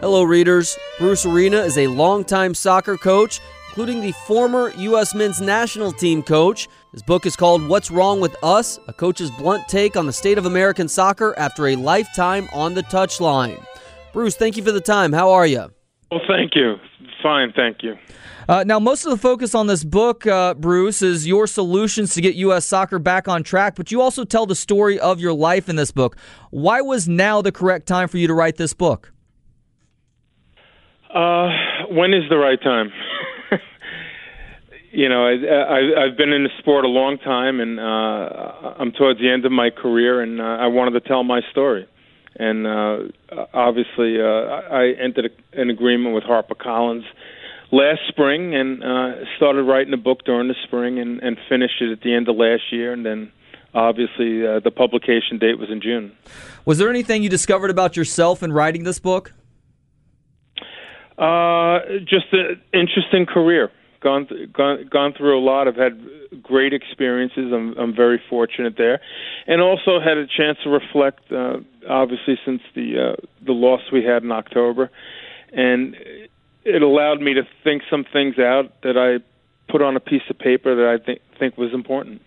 Hello, readers. Bruce Arena is a longtime soccer coach, including the former U.S. men's national team coach. His book is called What's Wrong with Us? A Coach's Blunt Take on the State of American Soccer After a Lifetime on the Touchline. Bruce, thank you for the time. How are you? Well, thank you. Fine, thank you. Uh, now, most of the focus on this book, uh, Bruce, is your solutions to get U.S. soccer back on track, but you also tell the story of your life in this book. Why was now the correct time for you to write this book? Uh, when is the right time? you know, I, I, I've been in the sport a long time, and uh, I'm towards the end of my career, and uh, I wanted to tell my story. And uh, obviously, uh, I entered an agreement with HarperCollins last spring, and uh, started writing a book during the spring, and, and finished it at the end of last year, and then obviously uh, the publication date was in June. Was there anything you discovered about yourself in writing this book? Uh, just an interesting career. Gone, th- gone gone through a lot. I've had great experiences. I'm I'm very fortunate there, and also had a chance to reflect. Uh, obviously, since the uh, the loss we had in October, and it allowed me to think some things out that I put on a piece of paper that I think think was important.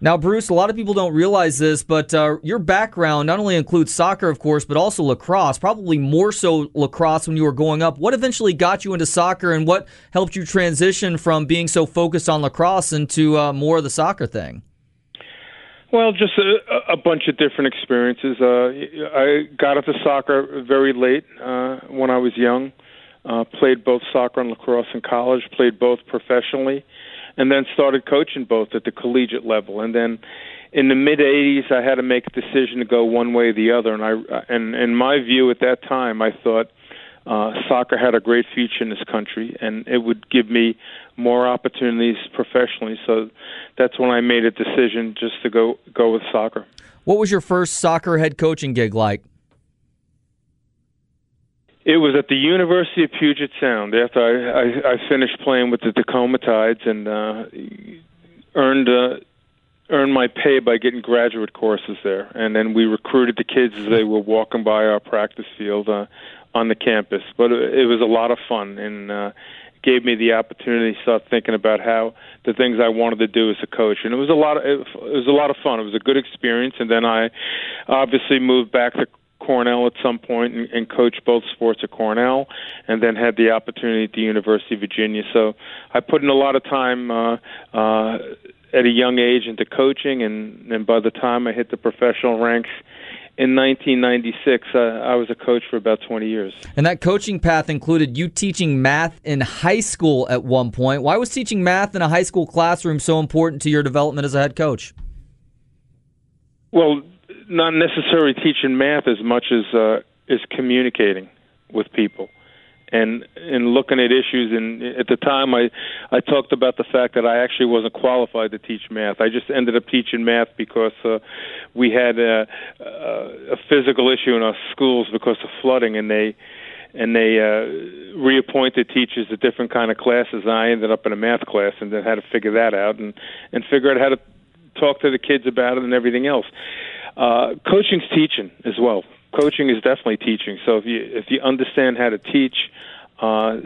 Now, Bruce, a lot of people don't realize this, but uh, your background not only includes soccer, of course, but also lacrosse, probably more so lacrosse when you were growing up. What eventually got you into soccer and what helped you transition from being so focused on lacrosse into uh, more of the soccer thing? Well, just a, a bunch of different experiences. Uh, I got into soccer very late uh, when I was young. Uh, played both soccer and lacrosse in college. Played both professionally and then started coaching both at the collegiate level. And then in the mid '80s, I had to make a decision to go one way or the other. And I, and in my view at that time, I thought uh, soccer had a great future in this country, and it would give me more opportunities professionally. So that's when I made a decision just to go go with soccer. What was your first soccer head coaching gig like? It was at the University of Puget Sound after I, I, I finished playing with the Tacoma Tides and uh, earned uh, earned my pay by getting graduate courses there. And then we recruited the kids as they were walking by our practice field uh, on the campus. But it, was a lot of fun and uh, gave me the opportunity to start thinking about how the things I wanted to do as a coach. And it was a lot of it was a lot of fun. It was a good experience. And then I obviously moved back to Cornell at some point and, and coached both sports at Cornell, and then had the opportunity at the University of Virginia. So I put in a lot of time uh, uh, at a young age into coaching, and, and by the time I hit the professional ranks in 1996, uh, I was a coach for about 20 years. And that coaching path included you teaching math in high school at one point. Why was teaching math in a high school classroom so important to your development as a head coach? Well, not necessarily teaching math as much as uh, is communicating with people and and looking at issues and at the time I I talked about the fact that I actually wasn't qualified to teach math. I just ended up teaching math because uh, we had a, a physical issue in our schools because of flooding and they and they uh, reappointed teachers to different kind of classes. And I ended up in a math class and then had to figure that out and and figure out how to talk to the kids about it and everything else. Uh, coaching's teaching as well. Coaching is definitely teaching. So if you if you understand how to teach, uh,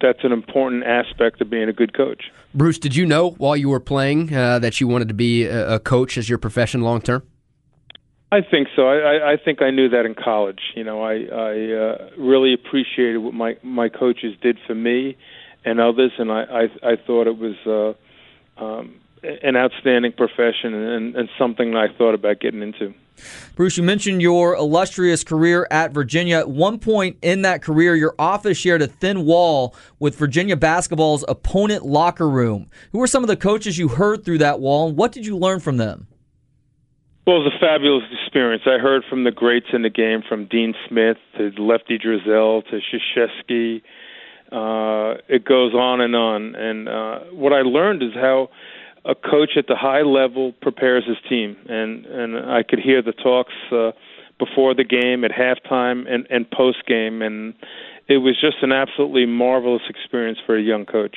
that's an important aspect of being a good coach. Bruce, did you know while you were playing uh, that you wanted to be a, coach as your profession long term? I think so. I, I think I knew that in college. You know, I, I uh, really appreciated what my my coaches did for me and others, and I I, I thought it was uh, um, an outstanding profession and, and something that I thought about getting into. Bruce, you mentioned your illustrious career at Virginia. At one point in that career, your office shared a thin wall with Virginia basketball's opponent locker room. Who were some of the coaches you heard through that wall, and what did you learn from them? Well, it was a fabulous experience. I heard from the greats in the game, from Dean Smith to Lefty Driesell to Krzyzewski. Uh, it goes on and on. And uh, what I learned is how a coach at the high level prepares his team, and and I could hear the talks uh, before the game, at halftime, and and post game, and it was just an absolutely marvelous experience for a young coach.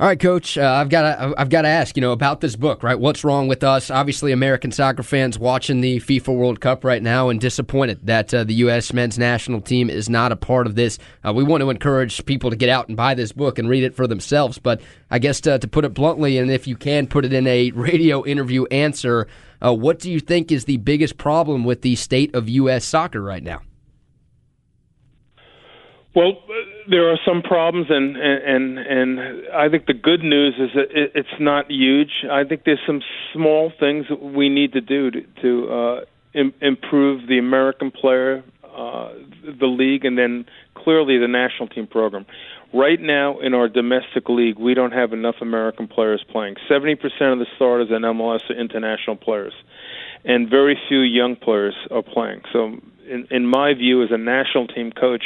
All right, Coach. Uh, I've got I've got to ask, you know, about this book, right? What's wrong with us? Obviously, American soccer fans watching the FIFA World Cup right now and disappointed that uh, the U.S. men's national team is not a part of this. Uh, we want to encourage people to get out and buy this book and read it for themselves. But I guess to, to put it bluntly, and if you can put it in a radio interview answer, uh, what do you think is the biggest problem with the state of U.S. soccer right now? Well, there are some problems, and and and I think the good news is that it's not huge. I think there's some small things that we need to do to, to uh, Im- improve the American player, uh, the league, and then clearly the national team program. Right now, in our domestic league, we don't have enough American players playing. Seventy percent of the starters in MLS are international players, and very few young players are playing. So, in, in my view, as a national team coach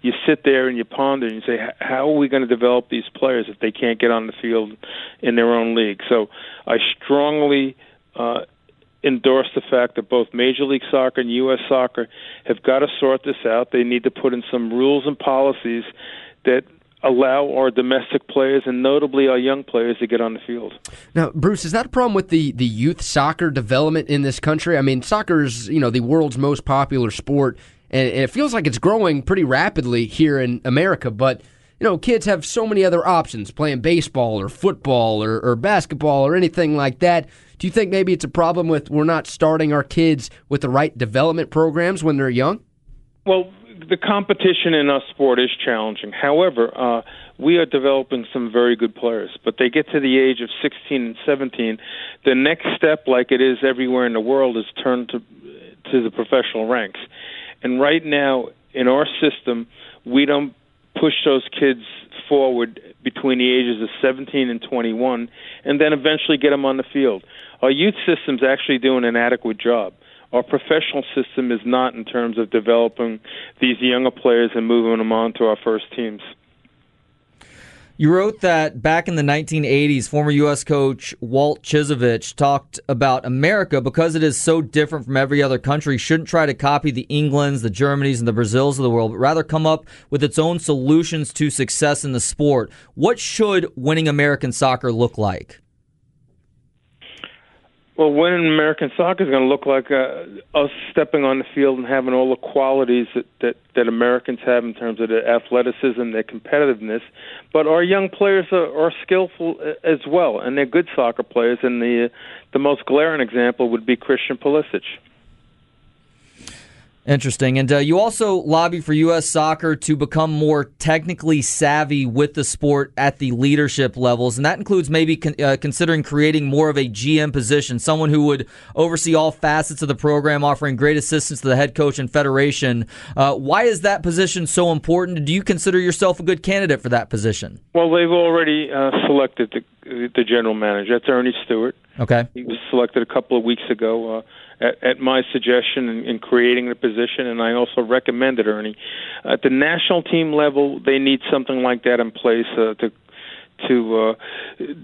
you sit there and you ponder and you say, how are we going to develop these players if they can't get on the field in their own league? So I strongly uh, endorse the fact that both Major League Soccer and U.S. Soccer have got to sort this out. They need to put in some rules and policies that allow our domestic players and notably our young players to get on the field. Now, Bruce, is that a problem with the, the youth soccer development in this country? I mean, soccer is, you know, the world's most popular sport and it feels like it's growing pretty rapidly here in America. But you know, kids have so many other options playing baseball or football or, or basketball or anything like that. Do you think maybe it's a problem with we're not starting our kids with the right development programs when they're young? Well, the competition in our sport is challenging. However, uh, we are developing some very good players, but they get to the age of 16 and 17. The next step, like it is everywhere in the world, is turn to to the professional ranks. And right now, in our system, we don't push those kids forward between the ages of 17 and 21 and then eventually get them on the field. Our youth system's actually doing an adequate job. Our professional system is not in terms of developing these younger players and moving them on to our first teams. You wrote that back in the 1980s, former U.S. coach Walt Chyzowych talked about America because it is so different from every other country, shouldn't try to copy the Englands, the Germanys, and the Brazils of the world, but rather come up with its own solutions to success in the sport. What should winning American soccer look like? Well, winning American soccer is going to look like uh, us stepping on the field and having all the qualities that, that that Americans have in terms of their athleticism, their competitiveness. But our young players are, are skillful uh, as well, and they're good soccer players. And the the most glaring example would be Christian Pulisic. Interesting. And uh, you also lobby for U.S. soccer to become more technically savvy with the sport at the leadership levels. And that includes maybe con- uh, considering creating more of a GM position, someone who would oversee all facets of the program, offering great assistance to the head coach and federation. Uh, why is that position so important? Do you consider yourself a good candidate for that position? Well, they've already uh, selected the, the general manager. That's Earnie Stewart. Okay. He was selected a couple of weeks ago. Uh, at, at my suggestion in, in creating the position, and I also recommended Earnie. At the national team level, they need something like that in place uh, to to uh,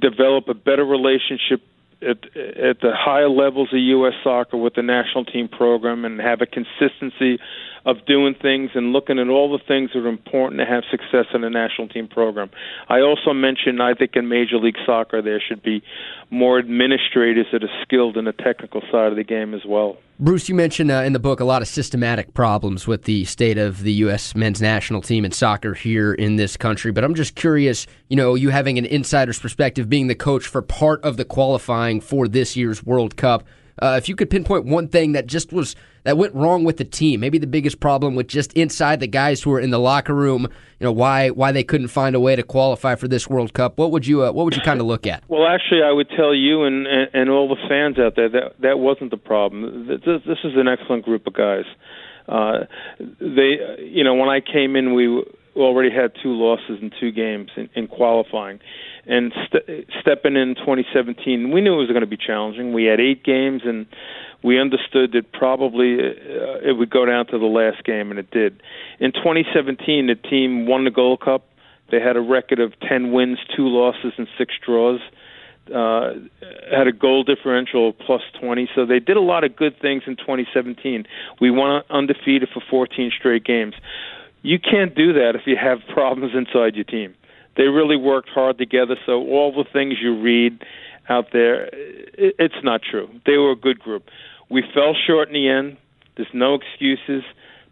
develop a better relationship at, at the higher levels of U.S. soccer with the national team program and have a consistency of doing things and looking at all the things that are important to have success in a national team program. I also mentioned I think in Major League Soccer there should be more administrators that are skilled in the technical side of the game as well. Bruce, you mentioned uh, in the book a lot of systematic problems with the state of the U.S. men's national team in soccer here in this country. But I'm just curious, you know, you having an insider's perspective, being the coach for part of the qualifying for this year's World Cup. Uh, if you could pinpoint one thing that just was that went wrong with the team, maybe the biggest problem with just inside the guys who were in the locker room, you know, why why they couldn't find a way to qualify for this World Cup. What would you uh, what would you kind of look at? Well, actually, I would tell you and, and all the fans out there that that wasn't the problem. This, this is an excellent group of guys. Uh, they, you know, when I came in, we already had two losses in two games in, in qualifying and st- stepping in 2017, we knew it was going to be challenging. We had eight games, and we understood that probably uh, it would go down to the last game, and it did. In 2017, the team won the Gold Cup. They had a record of 10 wins, two losses, and six draws. Uh, had a goal differential of plus 20, so they did a lot of good things in 2017. We went undefeated for 14 straight games. You can't do that if you have problems inside your team they really worked hard together. So all the things you read out there, it, it's not true. They were a good group. We fell short in the end. There's no excuses.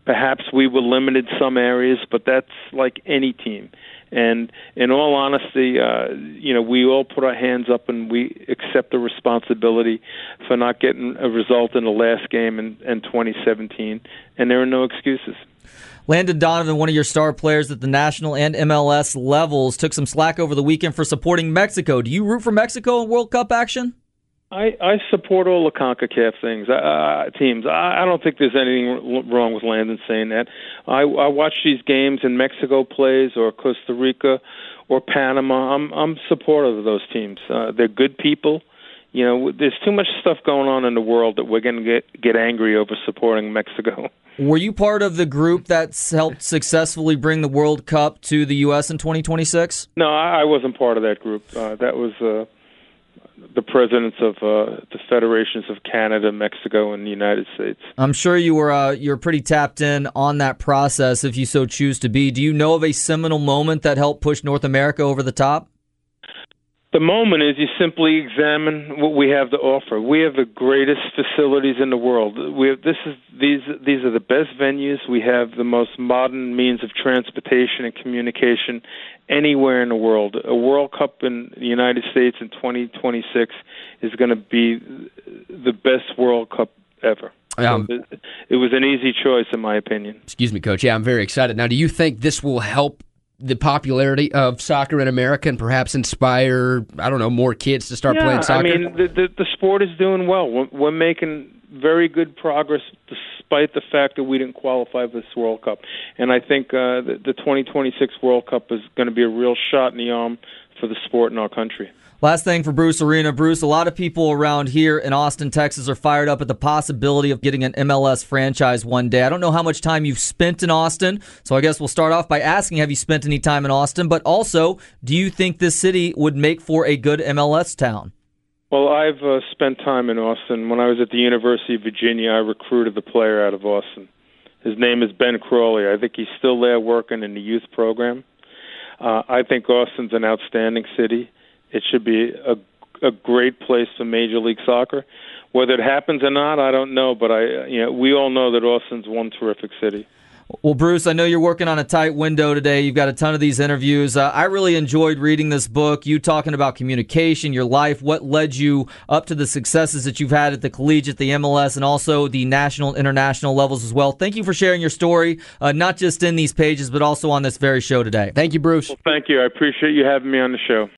Perhaps we were limited some areas, but that's like any team. And in all honesty, uh, you know, we all put our hands up and we accept the responsibility for not getting a result in the last game in, in 2017. And there are no excuses. Landon Donovan, one of your star players at the national and MLS levels, took some slack over the weekend for supporting Mexico. Do you root for Mexico in World Cup action? I, I support all the CONCACAF things, uh, teams. I, I don't think there's anything wrong with Landon saying that. I, I watch these games and Mexico plays or Costa Rica or Panama. I'm I'm supportive of those teams. Uh, they're good people. You know, there's too much stuff going on in the world that we're going to get get angry over supporting Mexico. Were you part of the group that's helped successfully bring the World Cup to the U.S. in 2026? No, I, I wasn't part of that group. Uh, that was. Uh, the presidents of uh, the federations of Canada, Mexico, and the United States. I'm sure you were uh, you're pretty tapped in on that process, if you so choose to be. Do you know of a seminal moment that helped push North America over the top? The moment is you simply examine what we have to offer. We have the greatest facilities in the world. We have, this is these these are the best venues. We have the most modern means of transportation and communication anywhere in the world. A World Cup in the United States in 2026 is going to be the best World Cup ever. Um, so it, it was an easy choice, in my opinion. Excuse me, Coach. Yeah, I'm very excited. Now, do you think this will help the popularity of soccer in America and perhaps inspire I don't know more kids to start yeah, playing soccer? I mean, the, the the sport is doing well. We're, we're making very good progress despite the fact that we didn't qualify for this World Cup. And I think uh, the, the 2026 World Cup is going to be a real shot in the arm for the sport in our country. Last thing for Bruce Arena. Bruce, a lot of people around here in Austin, Texas are fired up at the possibility of getting an MLS franchise one day. I don't know how much time you've spent in Austin, so I guess we'll start off by asking have you spent any time in Austin? But also, do you think this city would make for a good MLS town? Well, I've uh, spent time in Austin. When I was at the University of Virginia, I recruited the player out of Austin. His name is Ben Crawley. I think he's still there working in the youth program. Uh, I think Austin's an outstanding city. It should be a a great place for Major League Soccer. Whether it happens or not, I don't know. But I, you know, we all know that Austin's one terrific city. Well, Bruce, I know you're working on a tight window today. You've got a ton of these interviews. Uh, I really enjoyed reading this book. You talking about communication, your life, what led you up to the successes that you've had at the collegiate, the MLS, and also the national and international levels as well. Thank you for sharing your story, uh, not just in these pages, but also on this very show today. Thank you, Bruce. Well, thank you. I appreciate you having me on the show.